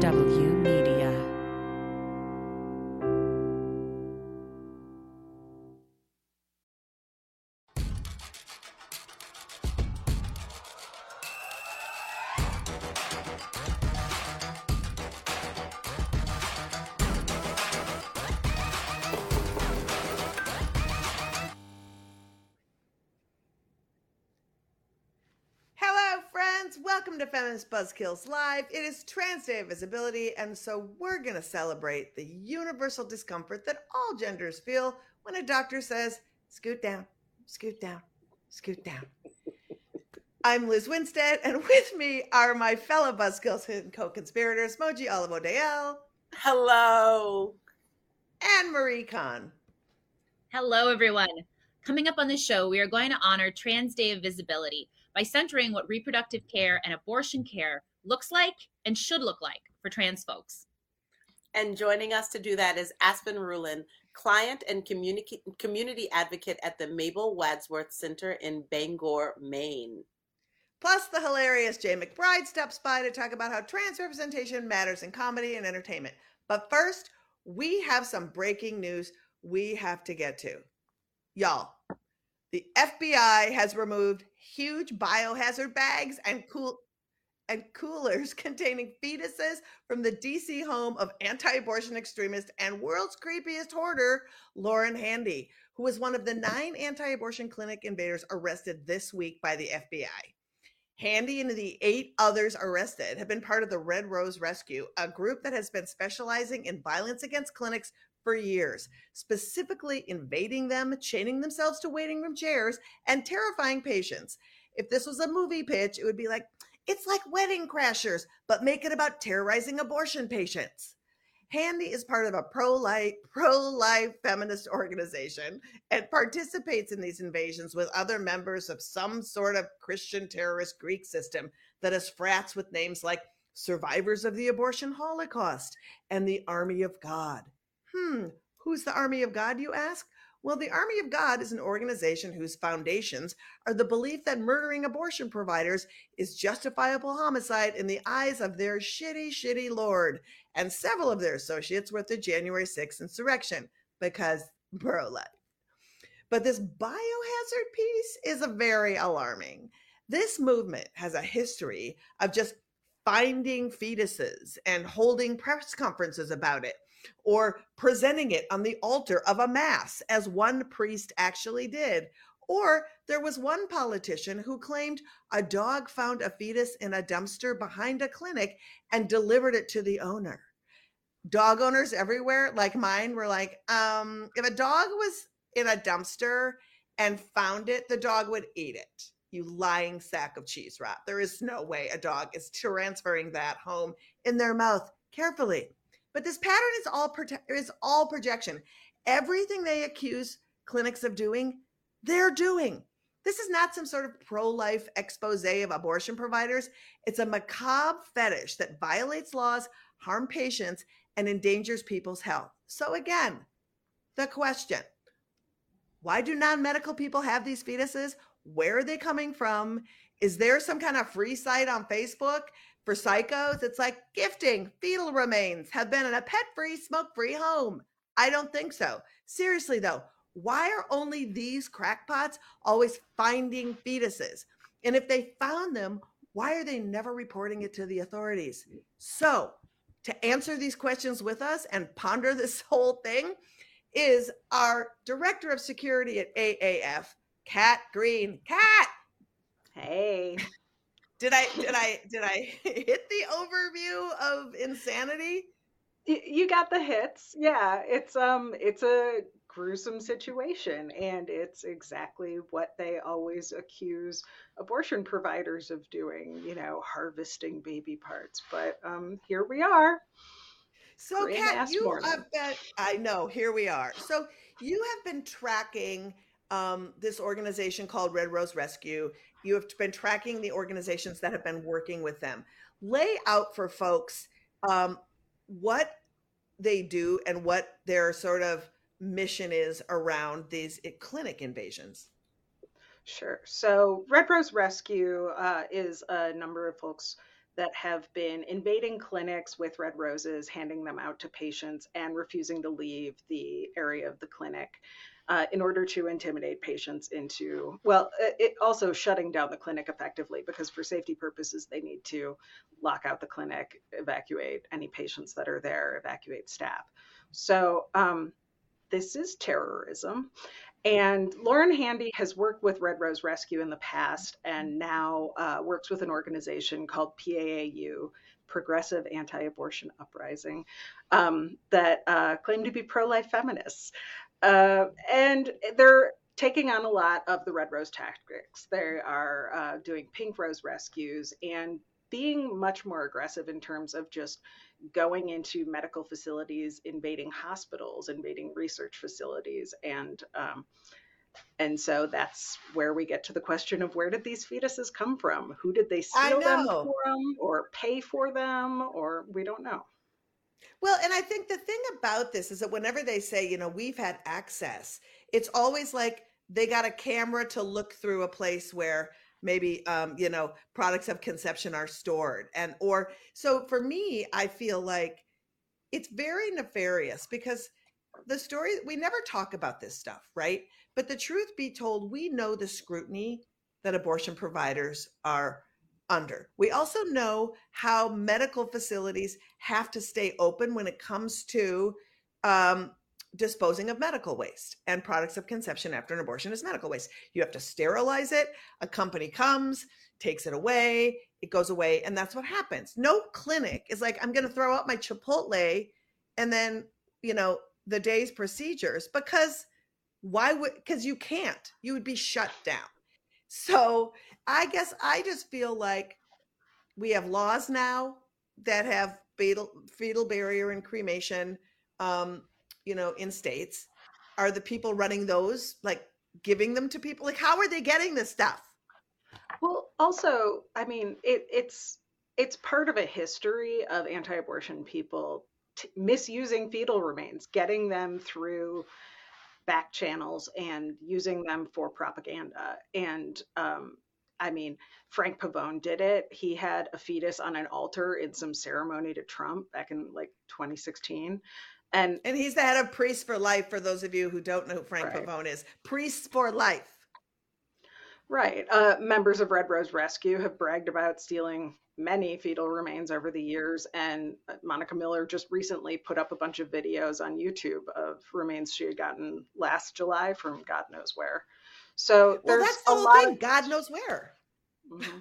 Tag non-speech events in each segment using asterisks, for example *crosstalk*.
HW Media. Welcome to Feminist Buzzkills Live. It is Trans Day of Visibility, and so we're going to celebrate the universal discomfort that all genders feel when a doctor says, scoot down, scoot down, scoot down. I'm Lizz Winstead, and with me are my fellow Buzzkills and co conspirators, Moji Olivo Dale Hello. and Marie Kahn. Hello, everyone. Coming up on the show, we are going to honor Trans Day of Visibility by centering what reproductive care and abortion care looks like and should look like for trans folks. And joining us to do that is Aspen Rulin, client and community community advocate at the Mabel Wadsworth Center in Bangor, Maine. Plus, the hilarious Jay McBride stops by to talk about how trans representation matters in comedy and entertainment. But first, we have some breaking news we have to get to. Y'all, the FBI has removed huge biohazard bags and cool and coolers *laughs* containing fetuses from the DC home of anti-abortion extremist and world's creepiest hoarder, Lauren Handy, who was one of the nine anti-abortion clinic invaders arrested this week by the FBI. Handy and the eight others arrested have been part of the Red Rose Rescue, a group that has been specializing in violence against clinics for years, specifically invading them, chaining themselves to waiting room chairs, and terrifying patients. If this was a movie pitch, it would be like, it's like Wedding Crashers, but make it about terrorizing abortion patients. Handy is part of a pro-life, pro-life feminist organization and participates in these invasions with other members of some sort of Christian terrorist Greek system that has frats with names like Survivors of the Abortion Holocaust and the Army of God. Hmm, who's the Army of God, you ask? Well, the Army of God is an organization whose foundations are the belief that murdering abortion providers is justifiable homicide in the eyes of their shitty, shitty Lord and several of their associates were at the January 6th insurrection because *laughs* life. But this biohazard piece is a very alarming. This movement has a history of just finding fetuses and holding press conferences about it or presenting it on the altar of a mass, as one priest actually did. Or there was one politician who claimed a dog found a fetus in a dumpster behind a clinic and delivered it to the owner. Dog owners everywhere, like mine, were like, um, if a dog was in a dumpster and found it, the dog would eat it. You lying sack of cheese rot. There is no way a dog is transferring that home in their mouth carefully. But this pattern is all is all projection. Everything they accuse clinics of doing, they're doing. This is not some sort of pro-life expose of abortion providers. It's a macabre fetish that violates laws, harm patients, and endangers people's health. So again, the question, why do non-medical people have these fetuses? Where are they coming from? Is there some kind of free site on Facebook for psychos? It's like gifting fetal remains have been in a pet-free, smoke-free home. I don't think so. Seriously though, why are only these crackpots always finding fetuses? And if they found them, why are they never reporting it to the authorities? So, to answer these questions with us and ponder this *laughs* whole thing is our director of security at AAF, Kat Green. Kat, Hey. Did I did I did I *laughs* hit the overview of insanity? You got the hits yeah it's um it's a gruesome situation and it's exactly what they always accuse abortion providers of doing you know harvesting baby parts but um here we are So, Kat, you have been, I know, here we are. So, you have been tracking um, this organization called Red Rose Rescue. You have been tracking the organizations that have been working with them. Lay out for folks um, what they do and what their sort of mission is around these clinic invasions. Sure. So Red Rose Rescue uh, is a number of folks that have been invading clinics with red roses, handing them out to patients, and refusing to leave the area of the clinic. Uh, in order to intimidate patients into, well, it also shutting down the clinic effectively because for safety purposes, they need to lock out the clinic, evacuate any patients that are there, evacuate staff. So um, this is terrorism. And Lauren Handy has worked with Red Rose Rescue in the past and now uh, works with an organization called PAAU, Progressive Anti Abortion Uprising, um, that uh, claim to be pro life feminists. Uh, and they're taking on a lot of the Red Rose tactics. They are uh, doing pink rose rescues and being much more aggressive in terms of just going into medical facilities, invading hospitals, invading research facilities, and um, and so that's where we get to the question of where did these fetuses come from? Who did they steal them from, or pay for them, or we don't know. Well, and I think the thing about this is that whenever they say, you know, we've had access, it's always like they got a camera to look through a place where maybe um, you know products of conception are stored and or so for me i feel like it's very nefarious because the story we never talk about this stuff right? But the truth be told we know the scrutiny that abortion providers are under we also know how medical facilities have to stay open when it comes to um, disposing of medical waste and products of conception after an abortion is medical waste. You have to sterilize it. A company comes, takes it away, it goes away, and that's what happens. No clinic is like, I'm going to throw out my Chipotle and then, you know, the day's procedures because why would, because you can't, you would be shut down. So I guess I just feel like we have laws now that have fetal, fetal burial and cremation. Um, you know, in states, are the people running those like giving them to people? Like, how are they getting this stuff? Well, also, I mean, it, it's it's part of a history of anti-abortion people t- misusing fetal remains, getting them through back channels and using them for propaganda. And um, I mean, Frank Pavone did it. He had a fetus on an altar in some ceremony to Trump back in like 2016. And and he's the head of Priests for Life. For those of you who don't know who Frank right. Pavone is, Priests for Life. Right. Uh, members of Red Rose Rescue have bragged about stealing many fetal remains over the years, and uh, Monica Miller just recently put up a bunch of videos on YouTube of remains she had gotten last July from God knows where. So well, there's a lot. Thing. Of... God knows where. Mm-hmm.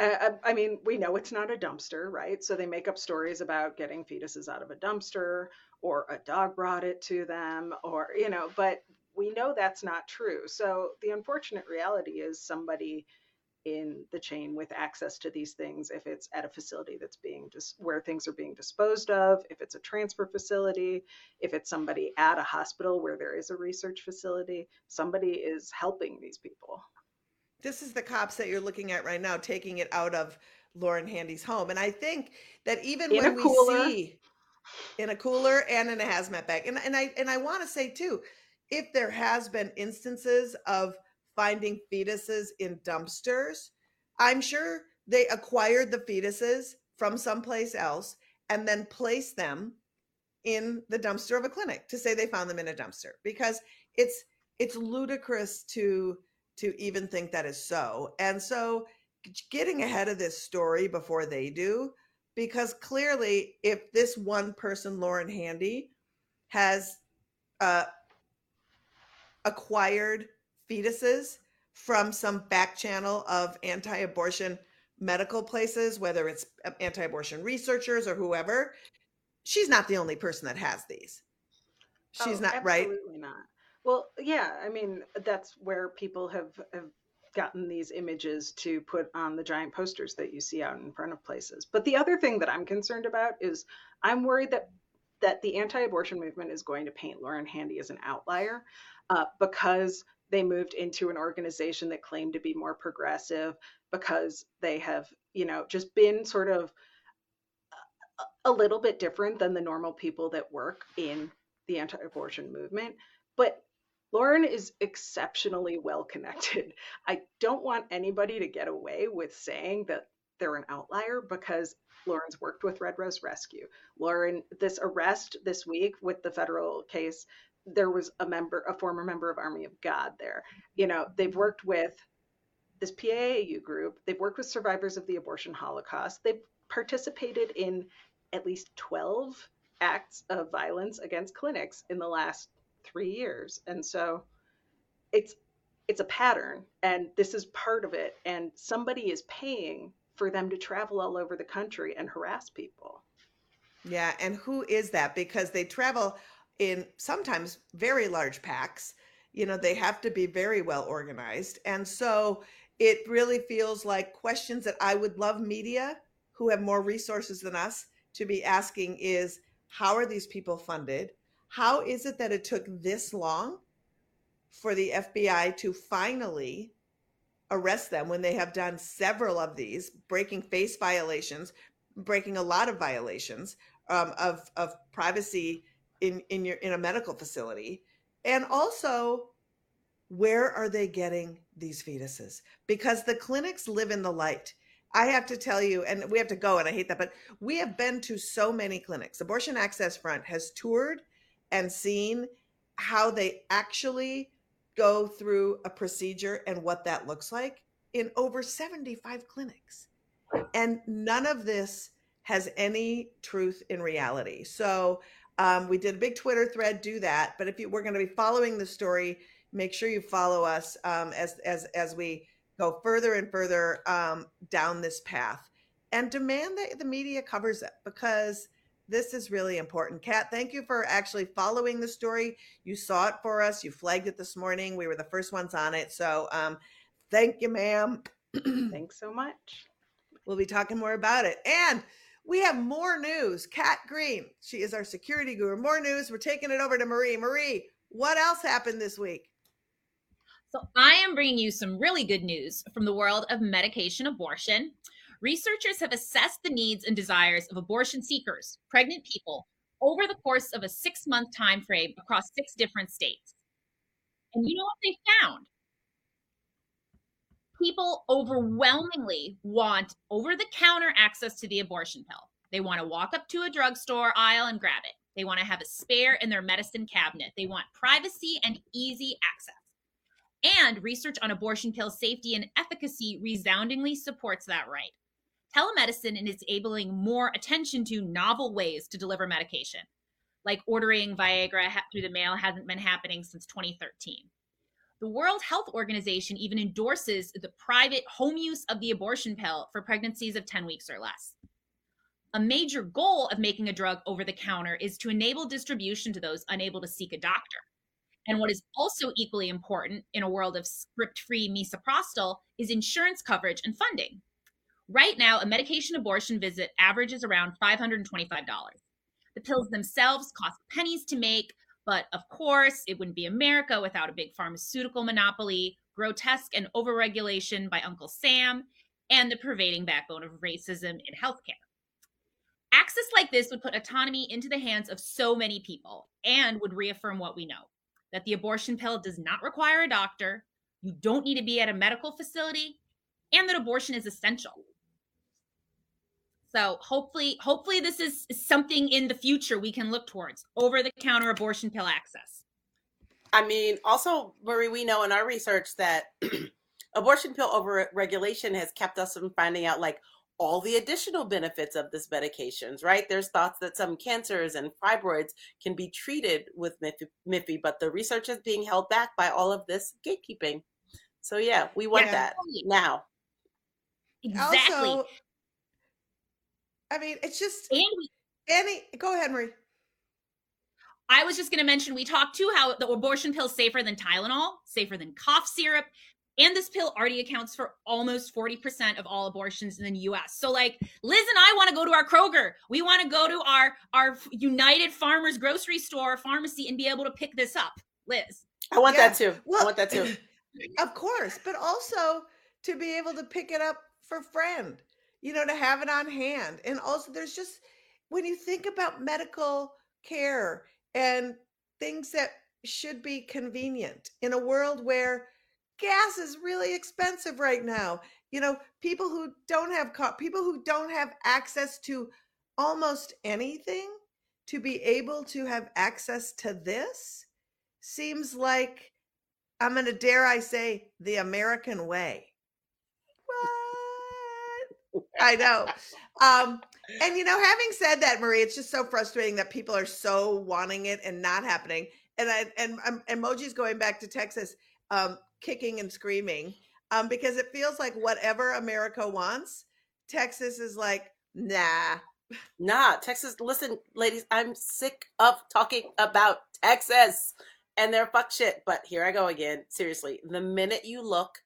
Uh, I mean, we know it's not a dumpster, right? So they make up stories about getting fetuses out of a dumpster or a dog brought it to them or, you know, but we know that's not true. So the unfortunate reality is somebody in the chain with access to these things if it's at a facility that's being just where things are being disposed of if it's a transfer facility if it's somebody at a hospital where there is a research facility somebody is helping these people this is the cops that you're looking at right now taking it out of Lauren Handy's home. And I think that even in when we see in a cooler and in a hazmat bag, and, and I and I want to say too, if there has been instances of finding fetuses in dumpsters, I'm sure they acquired the fetuses from someplace else and then placed them in the dumpster of a clinic to say they found them in a dumpster because it's it's ludicrous to to even think that is so. And so getting ahead of this story before they do, because clearly, if this one person, Lauren Handy, has uh, acquired fetuses from some back channel of anti abortion medical places, whether it's uh, anti abortion researchers or whoever, she's not the only person that has these. She's oh, not right. Absolutely not. Well, yeah, I mean, that's where people have, have gotten these images to put on the giant posters that you see out in front of places. But the other thing that I'm concerned about is I'm worried that that the anti-abortion movement is going to paint Lauren Handy as an outlier uh, because they moved into an organization that claimed to be more progressive because they have, you know, just been sort of a, a little bit different than the normal people that work in the anti-abortion movement. But Lauren is exceptionally well connected. *laughs* I don't want anybody to get away with saying that they're an outlier because Lauren's worked with Red Rose Rescue. Lauren, this arrest this week with the federal case, there was a member, a former member of Army of God there. You know, they've worked with this PAAU group, they've worked with survivors of the abortion Holocaust, they've participated in at least 12 acts of violence against clinics in the last three years. And so it's it's a pattern and this is part of it. And somebody is paying for them to travel all over the country and harass people. Yeah and who is that? Because they travel in sometimes very large packs. You know they have to be very well organized. And so it really feels like questions that i would love media who have more resources than us to be asking is how are these people funded? How is it that it took this long for the FBI to finally arrest them when they have done several of these, breaking FACE violations, breaking a lot of violations um, of of privacy in in your in a medical facility, and also where are they getting these fetuses? Because the clinics live in the light. I have to tell you, and we have to go, and I hate that, but we have been to so many clinics. Abortion Access Front has toured and seen how they actually go through a procedure and what that looks like in over 75 clinics. And none of this has any truth in reality. So um, we did a big Twitter thread, do that. But if you, we're going to be following the story, make sure you follow us um, as, as, as we go further and further um, down this path and demand that the media covers it because this is really important. Kat, thank you for actually following the story. You saw it for us. You flagged it this morning. We were the first ones on it. So um, thank you, ma'am. *clears throat* Thanks so much. We'll be talking more about it. And we have more news. Kat Green, she is our security guru. More news. We're taking it over to Marie. Marie, what else happened this week? So, I am bringing you some really good news from the world of medication abortion. Researchers have assessed the needs and desires of abortion seekers, pregnant people, over the course of a six month time frame across six different states. And you know what they found? People overwhelmingly want over the counter access to the abortion pill. They want to walk up to a drugstore aisle and grab it. They want to have a spare in their medicine cabinet. They want privacy and easy access. And research on abortion pill safety and efficacy resoundingly supports that right telemedicine is enabling more attention to novel ways to deliver medication. Like ordering Viagra through the mail hasn't been happening since 2013. The World Health Organization even endorses the private home use of the abortion pill for pregnancies of 10 weeks or less. A major goal of making a drug over the counter is to enable distribution to those unable to seek a doctor. And what is also equally important in a world of script free misoprostol is insurance coverage and funding. Right now, a medication abortion visit averages around $525. The pills themselves cost pennies to make, but of course, it wouldn't be America without a big pharmaceutical monopoly, grotesque and overregulation by Uncle Sam, and the pervading backbone of racism in healthcare. Access like this would put autonomy into the hands of so many people and would reaffirm what we know that the abortion pill does not require a doctor, you don't need to be at a medical facility, and that abortion is essential. So hopefully, hopefully this is something in the future we can look towards over the counter abortion pill access. I mean, also, Marie, we know in our research that *clears throat* abortion pill over regulation has kept us from finding out like all the additional benefits of this medications, right? There's thoughts that some cancers and fibroids can be treated with MIFI, but the research is being held back by all of this gatekeeping. So yeah, we want yeah. that now. Exactly. Also, I mean, it's just and any. Go ahead, Marie. I was just going to mention we talked too how the abortion pill is safer than Tylenol, safer than cough syrup, and this pill already accounts for almost 40% of all abortions in the US. So like Liz and I want to go to our Kroger. We want to go to our our United Farmers grocery store pharmacy and be able to pick this up. Liz. I want yeah. that too. Well, I want that too. *clears throat* Of course, but also to be able to pick it up for friend you know, to have it on hand. And also, there's just, when you think about medical care and things that should be convenient in a world where gas is really expensive right now you know, people who don't have co- people who don't have access to almost anything to be able to have access to this seems like I'm going to dare I say the American way. What? I know. Um, and you know, having said that, Marie, it's just so frustrating that people are so wanting it and not happening. And I and um, emojis going back to Texas, um, kicking and screaming, um, because it feels like whatever America wants, Texas is like, nah. Nah, Texas. Listen, ladies, I'm sick of talking about Texas and their fuck shit. But here I go again. Seriously, the minute you look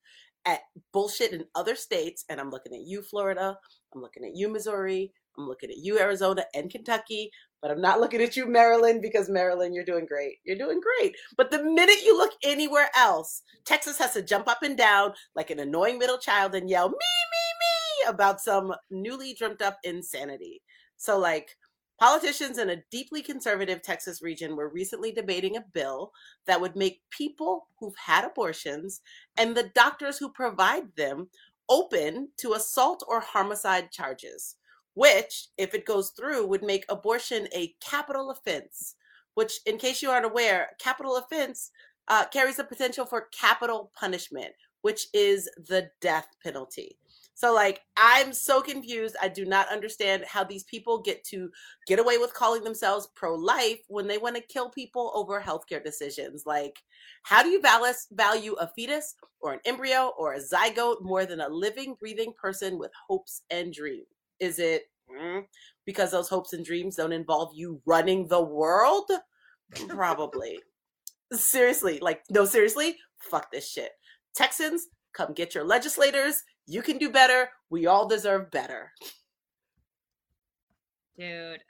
at bullshit in other states, and I'm looking at you, Florida, I'm looking at you, Missouri, I'm looking at you, Arizona and Kentucky, but I'm not looking at you, Maryland, because Maryland, you're doing great. You're doing great. But the minute you look anywhere else, Texas has to jump up and down like an annoying middle child and yell, me, me, me, about some newly dreamt up insanity. So, like, Politicians in a deeply conservative Texas region were recently debating a bill that would make people who've had abortions and the doctors who provide them open to assault or homicide charges, which, if it goes through, would make abortion a capital offense. Which, in case you aren't aware, capital offense uh, carries the potential for capital punishment, which is the death penalty. So like I'm so confused. I do not understand how these people get to get away with calling themselves pro-life when they want to kill people over healthcare decisions. Like how do you value a fetus or an embryo or a zygote more than a living breathing person with hopes and dreams? Is it mm, because those hopes and dreams don't involve you running the world? Probably. *laughs* seriously, like no seriously, fuck this shit. Texans, come get your legislators you can do better. We all deserve better. Dude.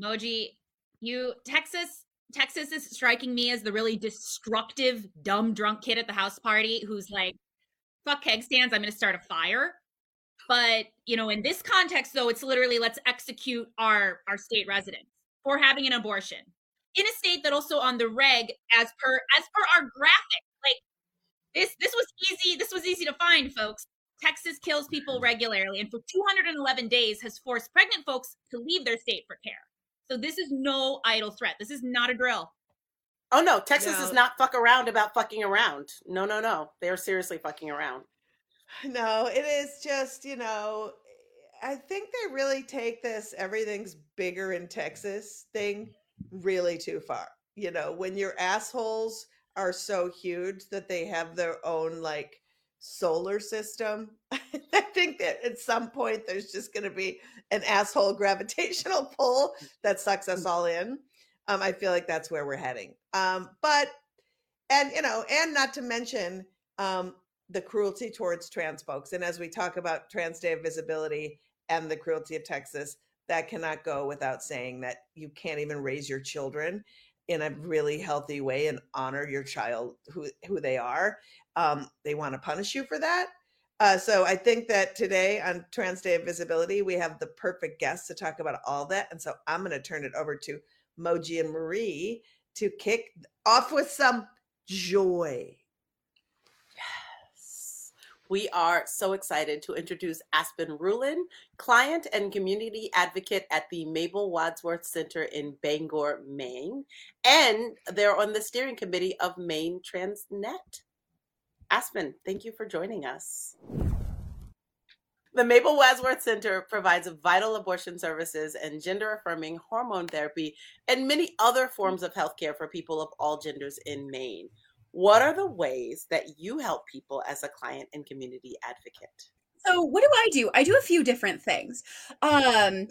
Moji, you Texas Texas is striking me as the really destructive, dumb drunk kid at the house party who's like, fuck keg stands, I'm gonna start a fire. But you know, in this context though, it's literally let's execute our our state residents for having an abortion in a state that also on the reg as per as per our graphic this this was easy. This was easy to find, folks. Texas kills people regularly, and for 211 days has forced pregnant folks to leave their state for care. So this is no idle threat. This is not a drill. Oh no, Texas no. is not fuck around about fucking around. No, no, no. They are seriously fucking around. *sighs* No, it is just, you know, I think they really take this everything's bigger in Texas thing really too far. You know, when your assholes are so huge that they have their own like solar system. *laughs* I think that at some point there's just going to be an asshole *laughs* gravitational pull that sucks us all in. Um, I feel like that's where we're heading. Um, but, and, you know, and not to mention um, the cruelty towards trans folks. And as we talk about Trans Day of Visibility and the cruelty of Texas, that cannot go without saying that you can't even raise your children in a really healthy way and honor your child who who they are um, they want to punish you for that. Uh, so i think that today on trans day of visibility we have the perfect guest to talk about all that and so i'm going to turn it over to moji and marie to kick off with some joy we are so excited to introduce Aspen Rulin, client and community advocate at the Mabel Wadsworth Center in Bangor, Maine. And they're on the steering committee of Maine Transnet. Aspen, thank you for joining us. The Mabel Wadsworth Center provides vital abortion services and gender affirming hormone therapy and many other forms of healthcare for people of all genders in Maine. What are the ways that you help people as a client and community advocate? So, what do I do? I do a few different things. Um,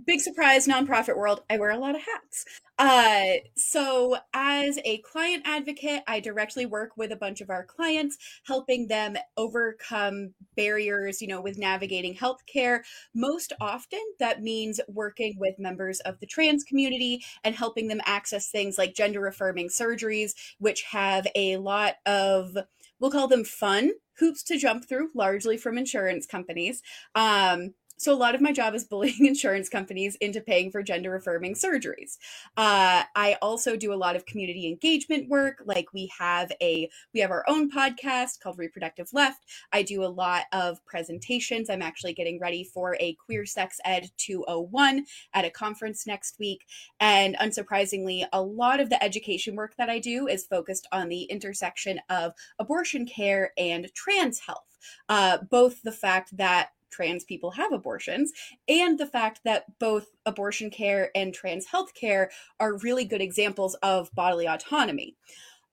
big surprise nonprofit world i wear a lot of hats. Uh, so as a client advocate i directly work with a bunch of our clients helping them overcome barriers you know with navigating healthcare. Most often that means working with members of the trans community and helping them access things like gender affirming surgeries which have a lot of we'll call them fun hoops to jump through largely from insurance companies. Um, so a lot of my job is bullying *laughs* insurance companies into paying for gender affirming surgeries. Uh, I also do a lot of community engagement work. Like we have a we have our own podcast called Reproductive Left. I do a lot of presentations. I'm actually getting ready for a Queer Sex Ed 201 at a conference next week. And unsurprisingly, a lot of the education work that I do is focused on the intersection of abortion care and trans health. Uh, both the fact that trans people have abortions, and the fact that both abortion care and trans health care are really good examples of bodily autonomy.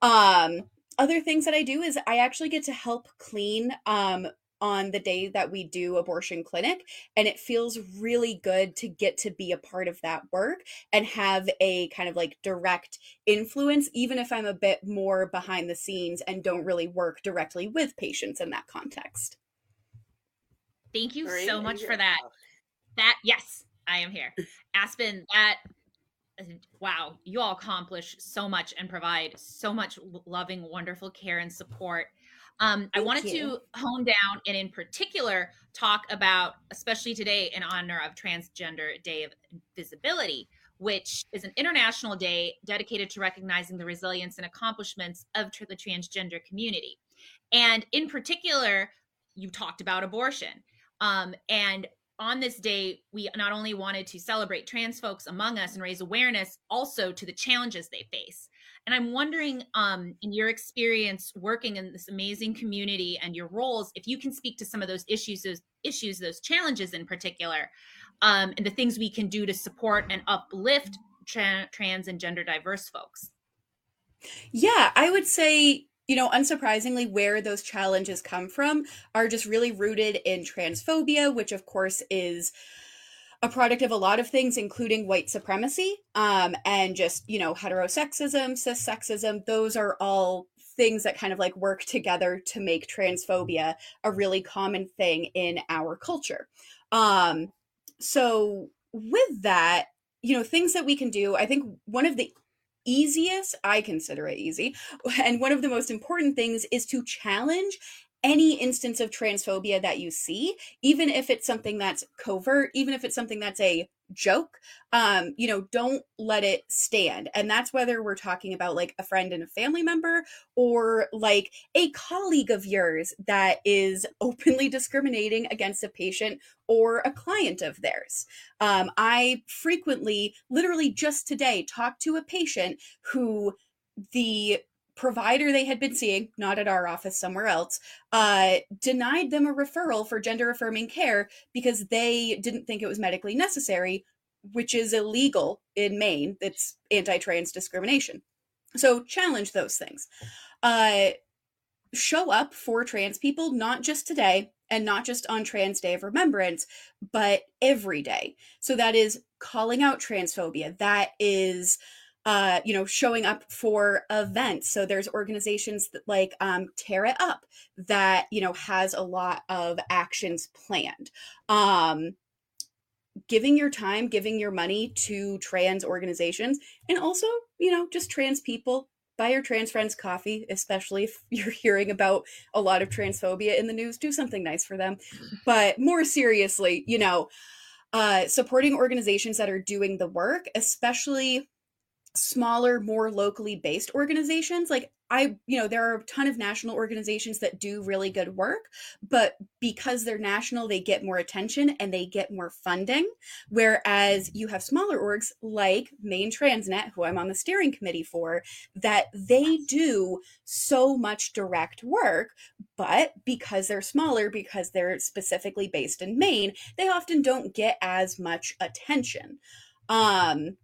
Um, other things that I do is I actually get to help clean um, on the day that we do abortion clinic and it feels really good to get to be a part of that work and have a kind of like direct influence even if i'm a bit more behind the scenes and don't really work directly with patients in that context Thank you so much for that. That yes, I am here. *laughs* Aspen, that wow, you all accomplish so much and provide so much loving, wonderful care and support. Um, I wanted you. to hone down and, in particular, talk about, especially today, in honor of Transgender Day of Visibility, which is an international day dedicated to recognizing the resilience and accomplishments of the transgender community. And in particular, you talked about abortion. Um, and on this day, we not only wanted to celebrate trans folks among us and raise awareness also to the challenges they face. And I'm wondering, um, in your experience working in this amazing community and your roles, if you can speak to some of those issues, those issues, those challenges in particular, um, and the things we can do to support and uplift tra- trans and gender diverse folks. Yeah, I would say you know, unsurprisingly, where those challenges come from are just really rooted in transphobia, which of course is a product of a lot of things, including white supremacy um, and just, you know, heterosexism, cis sexism. Those are all things that kind of like work together to make transphobia a really common thing in our culture. Um, so, with that, you know, things that we can do, I think one of the easiest, I consider it easy, *laughs* and one of the most important things is to challenge any instance of transphobia that you see, even if it's something that's covert, even if it's something that's a joke, um, you know, don't let it stand. And that's whether we're talking about like a friend and a family member or like a colleague of yours that is *laughs* openly discriminating against a patient or a client of theirs. Um, I frequently, literally just today, talked to a patient who the provider they had been seeing, not at our office, somewhere else, uh, denied them a referral for gender affirming care because they didn't think it was medically necessary, which is illegal in Maine. It's anti trans discrimination. So challenge those things. Uh, show up for trans people, not just today and not just on Trans Day of Remembrance, but every day. So that is calling out transphobia. That is uh, you know, showing up for events. So there's organizations that like um, Tear It Up that, you know, has a lot of actions planned. Um, giving your time, giving your money to trans organizations, and also, you know, just trans people. Buy your trans friends coffee, especially if *laughs* you're hearing about a lot of transphobia in the news. Do something nice for them. But more seriously, you know, uh, supporting organizations that are doing the work, especially smaller more locally based organizations like i you know there are a ton of national organizations that do really good work but because they're national they get more attention and they get more funding whereas you have smaller orgs like maine transnet who i'm on the steering committee for that they do so much direct work but because they're smaller because they're specifically based in maine they often don't get as much attention. Um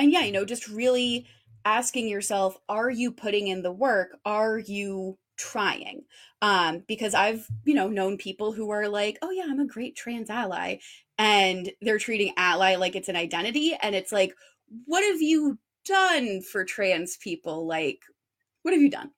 and yeah, you know, just really asking yourself, are you putting in the work? Are you trying? Um, because I've, you know, known people who are like, oh yeah, I'm a great trans ally. And they're treating ally like it's an identity. And it's like, what have you done for trans people? Like, what have you done?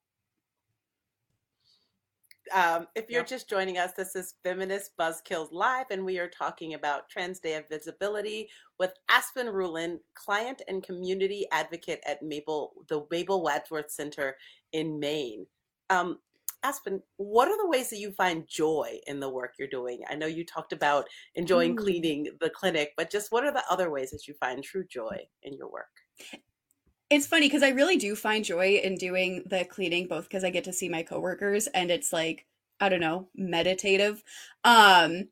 Um, if you're just joining us, this is Feminist Buzzkills Live, and we are talking about Trans Day of Visibility with Aspen Rulin, client and community advocate at Mabel, the Mabel Wadsworth Center in Maine. Um, Aspen, what are the ways that you find joy in the work you're doing? I know you talked about enjoying Mm. cleaning the clinic, but just what are the other ways that you find true joy in your work? It's funny because I really do find joy in doing the cleaning, both because I get to see my coworkers and it's like, I don't know, meditative. Um,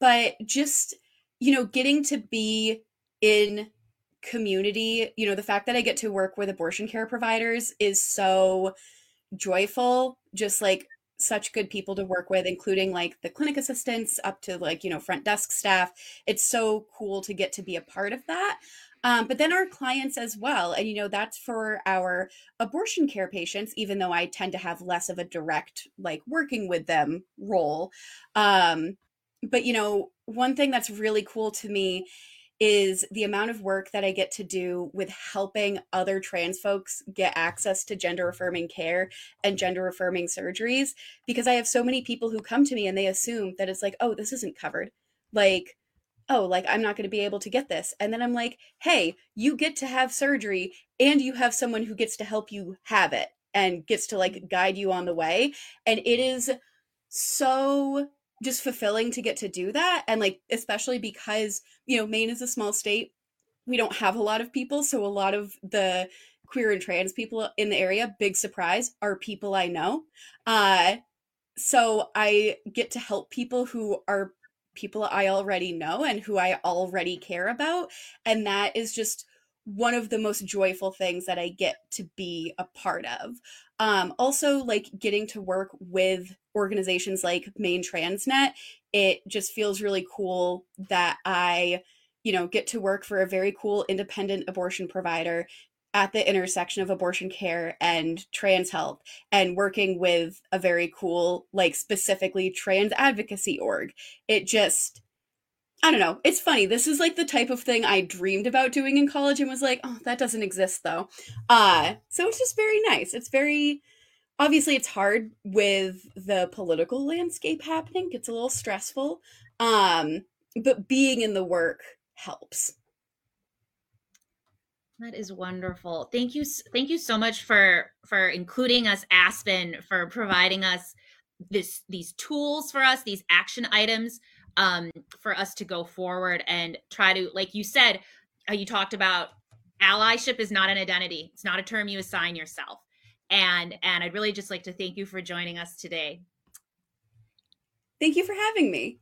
but just, you know, getting to be in community, you know, the fact that I get to work with abortion care providers is so joyful, just like such good people to work with, including like the clinic assistants up to like, you know, front desk staff. It's so cool to get to be a part of that. Um, but then our clients as well. And, you know, that's for our abortion care patients, even though I tend to have less of a direct, like, working with them role. Um, but, you know, one thing that's really cool to me is the amount of work that I get to do with helping other trans folks get access to gender affirming care and gender affirming surgeries because I have so many people who come to me and they assume that it's like, oh, this isn't covered. Like, oh, like I'm not going to be able to get this. And then I'm like, hey, you get to have surgery and you have someone who gets to help you have it and gets to like guide you on the way. And it is so just fulfilling to get to do that. And like, especially because, you know, Maine is a small state. We don't have a lot of people. So a lot of the queer and trans people in the area, big surprise, are people I know. Uh, so I get to help people who are people I already know and who I already care about. And that is just one of the most joyful things that I get to be a part of. Um, also, like getting to work with organizations like Maine Transnet, it just feels really cool that I, you know, get to work for a very cool independent abortion provider at the intersection of abortion care and trans health and working with a very cool like specifically trans advocacy org. It just i don't know it's funny. This is like the type of thing i dreamed about doing in college and was like oh that doesn't exist though. Uh so it's just very nice. It's very obviously it's hard with the political landscape happening. It's a little stressful um but being in the work helps That is wonderful. Thank you. Thank you so much for for including us, Aspen, for providing us this these tools for us, these action items um, for us to go forward and try to, like you said, uh, you talked about allyship is not an identity. It's not a term you assign yourself. And and I'd really just like to thank you for joining us today. thank you for having me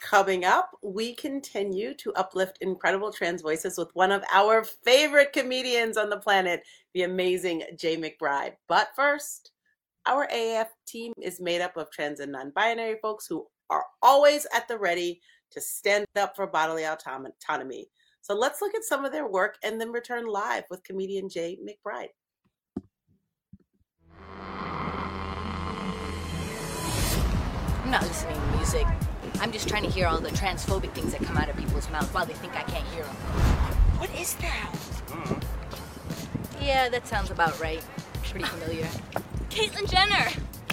Coming up, we continue to uplift incredible trans voices with one of our favorite comedians on the planet, the amazing Jay McBride. But first, our AF team is made up of trans and non binary folks who are always at the ready to stand up for bodily autonomy. So let's look at some of their work and then return live with comedian Jay McBride. I'm not listening to music. I'm just trying to hear all the transphobic things that come out of people's mouths while they think I can't hear them. What is that? Yeah, that sounds about right. Pretty familiar. *laughs* Caitlyn Jenner.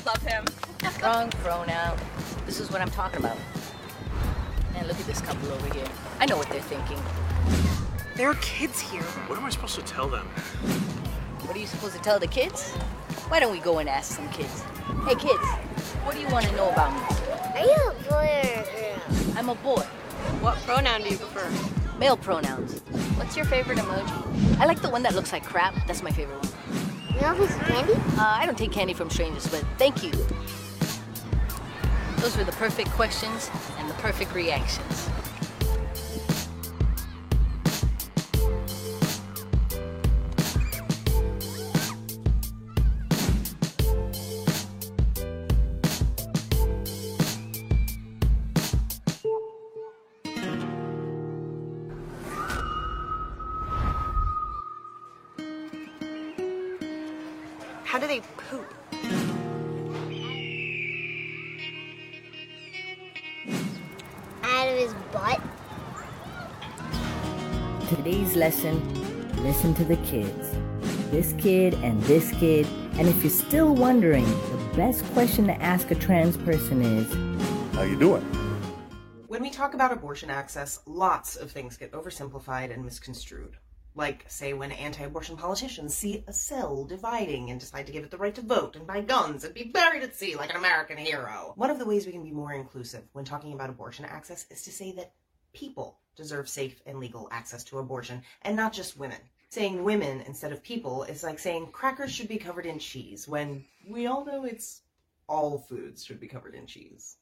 Love him. *laughs* Wrong pronoun. This is what I'm talking about. And look at this couple over here. I know what they're thinking. There are kids here. What am I supposed to tell them? What are you supposed to tell the kids? Why don't we go and ask some kids? Hey kids, what do you want to know about me? Are you a boy or a girl? I'm a boy. What pronoun do you prefer? Male pronouns. What's your favorite emoji? I like the one that looks like crap. That's my favorite one. You know this candy? Uh, I don't take candy from strangers, but thank you. Those were the perfect questions and the perfect reactions. How do they poop? Out of his butt? Today's lesson listen to the kids. This kid and this kid. And if you're still wondering, the best question to ask a trans person is How you doing? When we talk about abortion access, lots of things get oversimplified and misconstrued. Like, say, when anti abortion politicians see a cell dividing and decide to give it the right to vote and buy guns and be buried at sea like an American hero. One of the ways we can be more inclusive when talking about abortion access is to say that people deserve safe and legal access to abortion and not just women. Saying women instead of people is like saying crackers should be covered in cheese when we all know it's all foods should be covered in cheese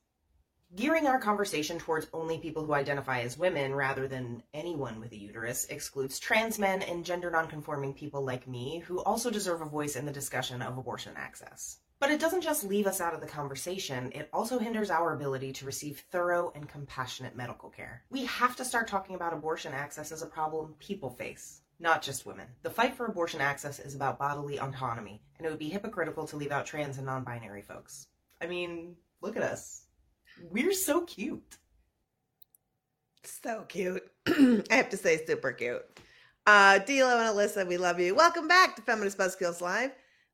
gearing our conversation towards only people who identify as women rather than anyone with a uterus excludes trans men and gender nonconforming people like me who also deserve a voice in the discussion of abortion access. But it doesn't just leave us out of the conversation, it also hinders our ability to receive thorough and compassionate medical care. We have to start talking about abortion access as a problem people face, not just women. The fight for abortion access is about bodily autonomy, and it would be hypocritical to leave out trans and non binary folks. I mean, look at us. We're so cute. So cute. *clears throat* I have to say, super cute. Uh, D'Lo and Alyssa, we love you. Welcome back to Feminist Buzzkills Live,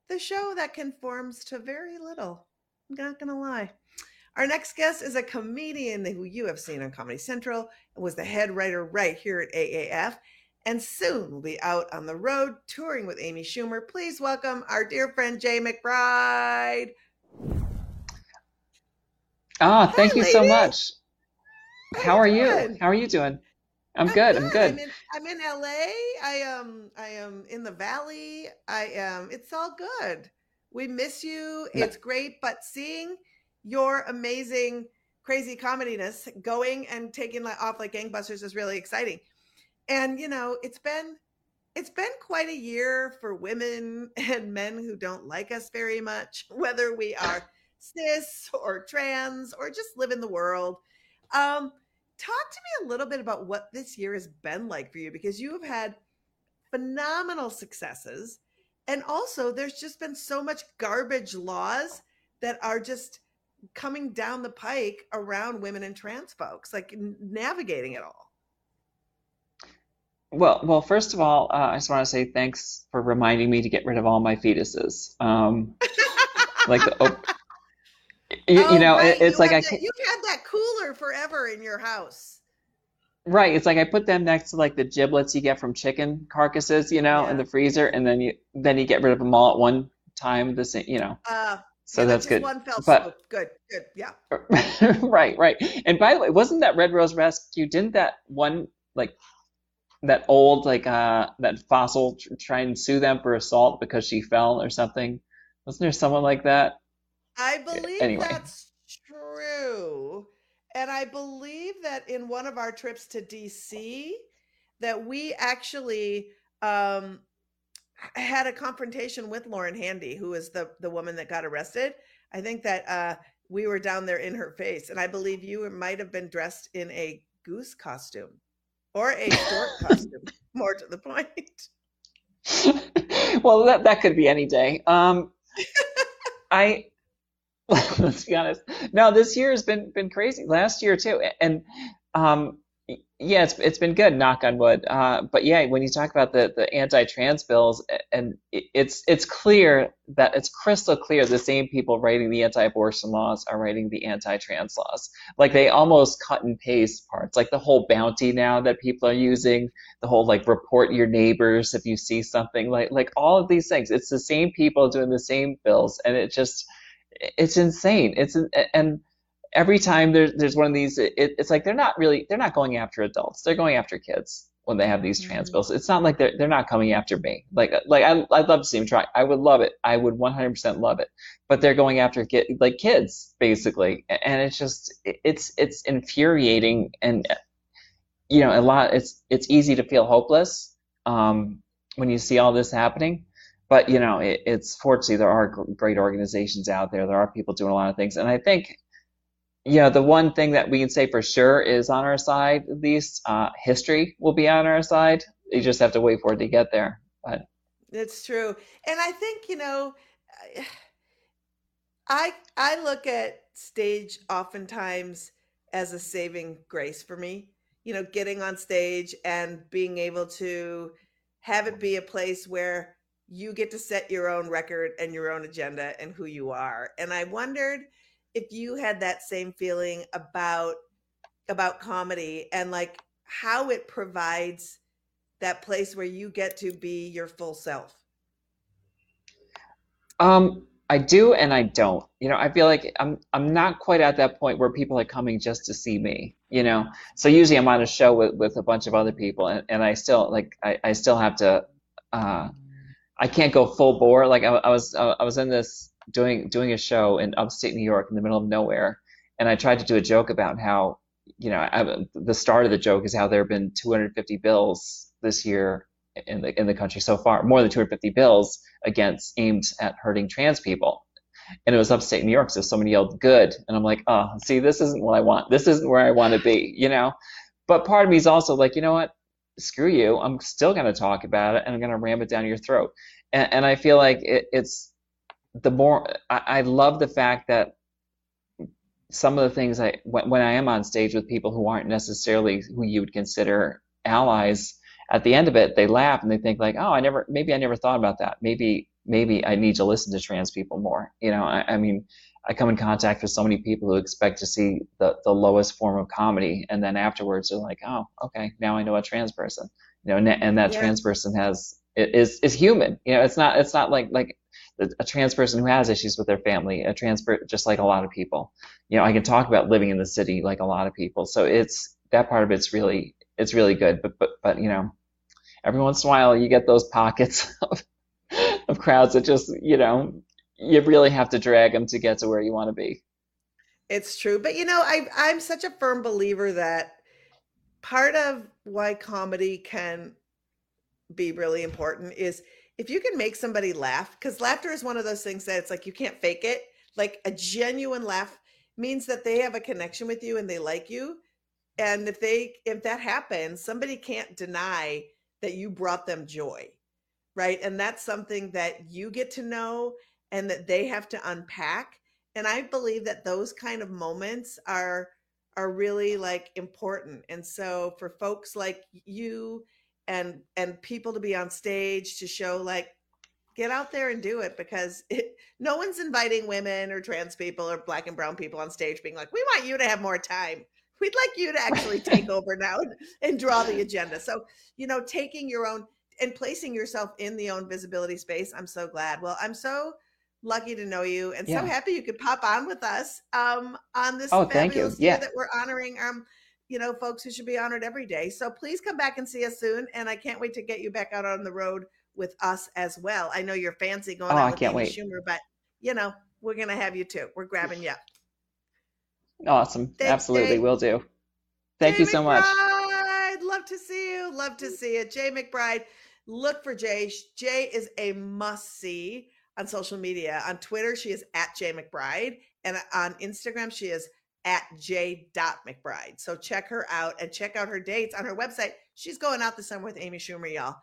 the show that conforms to very little. I'm not gonna lie. Our next guest is a comedian who you have seen on Comedy Central and was the head writer right here at AAF, and soon will be out on the road touring with Amy Schumer. Please welcome our dear friend Jaye McBride. Ah, thank you so much. How are you? How are you doing? I'm good. I'm I'm good. in, I'm in LA. I am I am in the valley. I am it's all good. We miss you. It's great, but seeing your amazing crazy comediness going and taking off like gangbusters is really exciting. And you know, it's been it's been quite a year for women *laughs* and men who don't like us very much, whether we are cis or trans or just live in the world. Um, talk to me a little bit about what this year has been like for you because you have had phenomenal successes. And also, there's just been so much garbage laws that are just coming down the pike around women and trans folks, like navigating it all. Well, well, first of all, uh, I just want to say thanks for reminding me to get rid of all my fetuses. Um, *laughs* like the, you, Oh, you know, right. it, it's you like I that- can't, you've had that cooler forever in your house. right. It's like I put them next to like the giblets you get from chicken carcasses, you know, in the freezer, and then you then you get rid of them all at one time. The same, you know. Uh, So yeah, that's good. One fell But. Good, good. Yeah. *laughs* right, right. And by the way, wasn't that Red Rose Rescue? Didn't that one like that old like uh that fossil tr try and sue them for assault because she fell or something? Wasn't there someone like that? I believe anyway. that's true. And I believe that in one of our trips to DC that we actually um had a confrontation with Lauren Handy, who is the the woman that got arrested. I think that uh we were down there in her face and I believe you might have been dressed in a goose costume or a stork *laughs* costume, more to the point. *laughs* Well, that that could be any day. Um, *laughs* I *laughs* let's be honest. No, this year has been been crazy. Last year too, and um, yeah, it's it's been good. Knock on wood. Uh, but yeah, when you talk about the the anti-trans bills, and it's it's clear that it's crystal clear the same people writing the anti-abortion laws are writing the anti-trans laws. Like they almost cut and paste parts. Like the whole bounty now that people are using, the whole like report your neighbors if you see something. Like like all of these things. It's the same people doing the same bills, and it just it's insane. It's and every time there's there's one of these, it, it's like they're not really they're not going after adults. They're going after kids when they have these trans bills. It's not like they're they're not coming after me. Like like I I'd love to see them try. I would love it. I would 100% love it. But they're going after kid like kids basically, and it's just it's it's infuriating and you know a lot. It's it's easy to feel hopeless um, when you see all this happening but you know it, it's fortunately there are great organizations out there there are people doing a lot of things and i think you know the one thing that we can say for sure is on our side at least uh, history will be on our side you just have to wait for it to get there but It's true. And I think, you know, I I look at stage oftentimes as a saving grace for me. You know, getting on stage and being able to have it be a place where you get to set your own record and your own agenda and who you are. And I wondered if you had that same feeling about about comedy and like how it provides that place where you get to be your full self? Um, I do and I don't. You know, I feel like I'm I'm not quite at that point where people are coming just to see me, you know. So usually I'm on a show with, with a bunch of other people and, and I still like I, I still have to uh I can't go full bore. Like I, I was uh, I was in this doing doing a show in upstate New York in the middle of nowhere and I tried to do a joke about how, you know, I, the start of the joke is how there have been 250 bills this year in the in the country so far, more than 250 bills against aimed at hurting trans people. And it was upstate New York, so somebody yelled "good," and I'm like, oh, see, this isn't what I want. This isn't where I want to be, you know. But part of me is also like, you know what? Screw you. I'm still going to talk about it, and I'm going to ram it down your throat. And, and I feel like it, it's the more I, I love the fact that some of the things I when, when I am on stage with people who aren't necessarily who you would consider allies at the end of it, they laugh and they think like, oh, I never, maybe I never thought about that. Maybe, maybe I need to listen to trans people more. You know, I, I mean, I come in contact with so many people who expect to see the, the lowest form of comedy, and then afterwards they're like, oh, okay, now I know a trans person. You know, and, and that Yeah. trans person has is is human. You know, it's not it's not like like a trans person who has issues with their family, a trans per- just like a lot of people. You know, I can talk about living in the city like a lot of people. So it's that part of it's really it's really good. But but but you know, every once in a while you get those pockets *laughs* of, of crowds that just you know you really have to drag them to get to where you want to be. It's true. But you know, I I'm such a firm believer that part of why comedy can be really important is if you can make somebody laugh, because laughter is one of those things that it's like you can't fake it. Like a genuine laugh means that they have a connection with you and they like you. And if they if that happens, somebody can't deny that you brought them joy. Right. And that's something that you get to know and that they have to unpack. And I believe that those kind of moments are are really like important. And so for folks like you and and people to be on stage to show like get out there and do it because it, no one's inviting women or trans people or black and brown people on stage being like we want you to have more time we'd like you to actually take *laughs* over now and, and draw the agenda so you know taking your own and placing yourself in the own visibility space i'm so glad well i'm so lucky to know you and Yeah. so happy you could pop on with us um on this Oh, thank you. Yeah. that we're honoring um you know folks who should be honored every day so please come back and see us soon and i can't wait to get you back out on the road with us as well i know you're fancy going Oh, out I with can't Amy wait. schumer but you know we're gonna have you too we're grabbing you up Awesome, Thanks, absolutely, will do. Thank Jaye you so much. i'd love to see you. Love to see you. Jaye McBride. Look for Jaye. Jaye is a must see on social media. On Twitter, she is at Jaye McBride. And on Instagram, she is at J.McBride. So check her out and check out her dates on her website. She's going out this summer with Amy Schumer, y'all.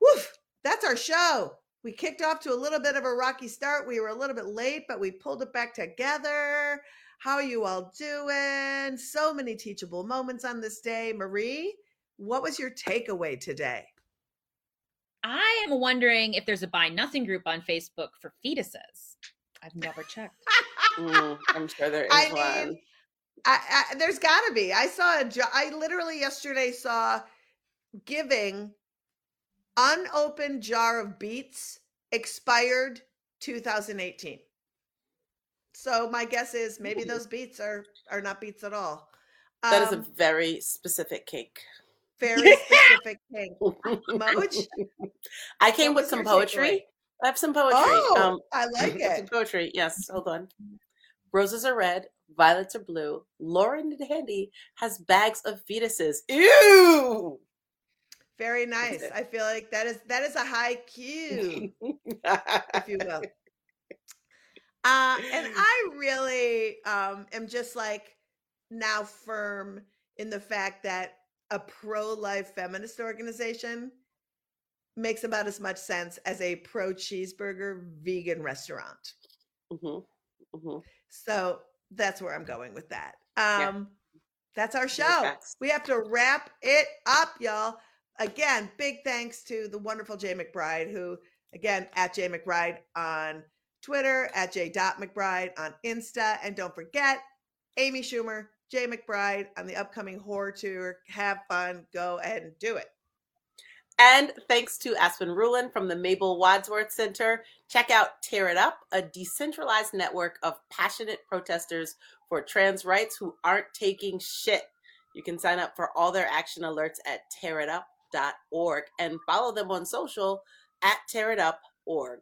Woof! That's our show. We kicked off to a little bit of a rocky start. We were a little bit late, but we pulled it back together. How are you all doing? So many teachable moments on this day. Marie, what was your takeaway today? I am wondering if there's a buy nothing group on Facebook for fetuses. I've never checked. *laughs* Mm, I'm sure there is I one. mean, I, I, there's got to be. I saw a. jo- I literally yesterday saw giving unopened jar of beets expired 2018. So my guess is maybe Ooh. those beets are are not beets at all. That is a Um, very specific cake. Very specific *laughs* thing. Moj? I came with some poetry. takeaway? I have some poetry. Oh, um, I *laughs* like it. some poetry. Yes, hold on. Roses are red, violets are blue. Lauren and Handy has bags of fetuses. Ew. Very nice. I feel like that is that is a high cue, if you will. *laughs* Uh, and I really um, am just like now firm in the fact that a pro-life feminist organization makes about as much sense as a pro-cheeseburger vegan restaurant. Mhm, mhm. So that's where I'm going with that. Yeah. Um, That's our show. We have to wrap it up, y'all. Again, big thanks to the wonderful Jaye McBride, who, again, at Jaye McBride on Twitter, at J. McBride on Insta. And don't forget, Amy Schumer, Jaye McBride on the upcoming horror tour. Have fun. Go ahead and do it. And thanks to Aspen Rulin from the Mabel Wadsworth Center. Check out Tear It Up, a decentralized network of passionate protesters for trans rights who aren't taking shit. You can sign up for all their action alerts at tearitup.org and follow them on social at tearitup.org.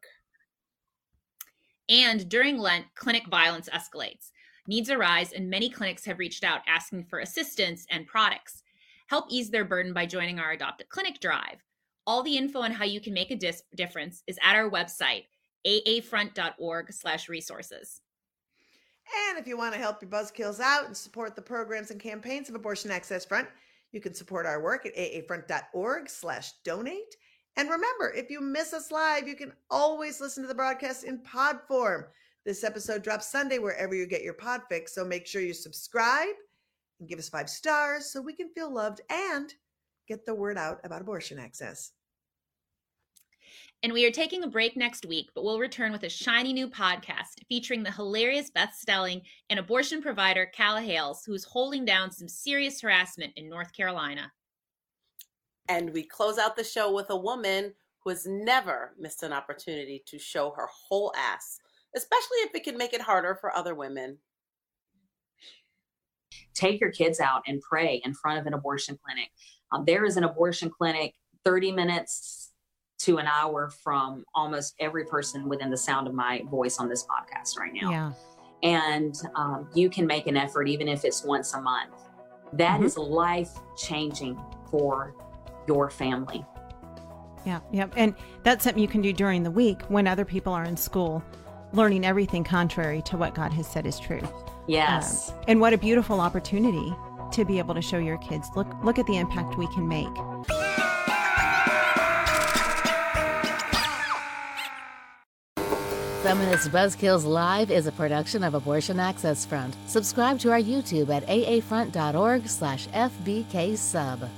And during Lent, clinic violence escalates. Needs arise, and many clinics have reached out asking for assistance and products. Help ease their burden by joining our Adopt a Clinic drive. All the info on how you can make a dis- difference is at our website, aafront.org slash resources. And if you want to help your buzzkills out and support the programs and campaigns of Abortion Access Front, you can support our work at aafront.org slash donate. And remember, if you miss us live, you can always listen to the broadcast in pod form. This episode drops Sunday wherever you get your pod fix, so make sure you subscribe and give us five stars so we can feel loved and get the word out about abortion access. And we are taking a break next week, but we'll return with a shiny new podcast featuring the hilarious Beth Stelling and abortion provider Calla Hales, who's holding down some serious harassment in North Carolina. And we close out the show with a woman who has never missed an opportunity to show her whole ass, especially if it can make it harder for other women. Take your kids out and pray in front of an abortion clinic. Um, there is an abortion clinic 30 minutes to an hour from almost every person within the sound of my voice on this podcast right now. Yeah. And um, you can make an effort, even if it's once a month. That Mhm. is life changing for your family. Yeah, yeah. And that's something you can do during the week when other people are in school learning everything contrary to what God has said is true. Yes. Um, and what a beautiful opportunity to be able to show your kids look look at the impact we can make. Feminist Buzzkills Live is a production of Abortion Access Front. Subscribe to our YouTube at aafront.org slash FBK sub.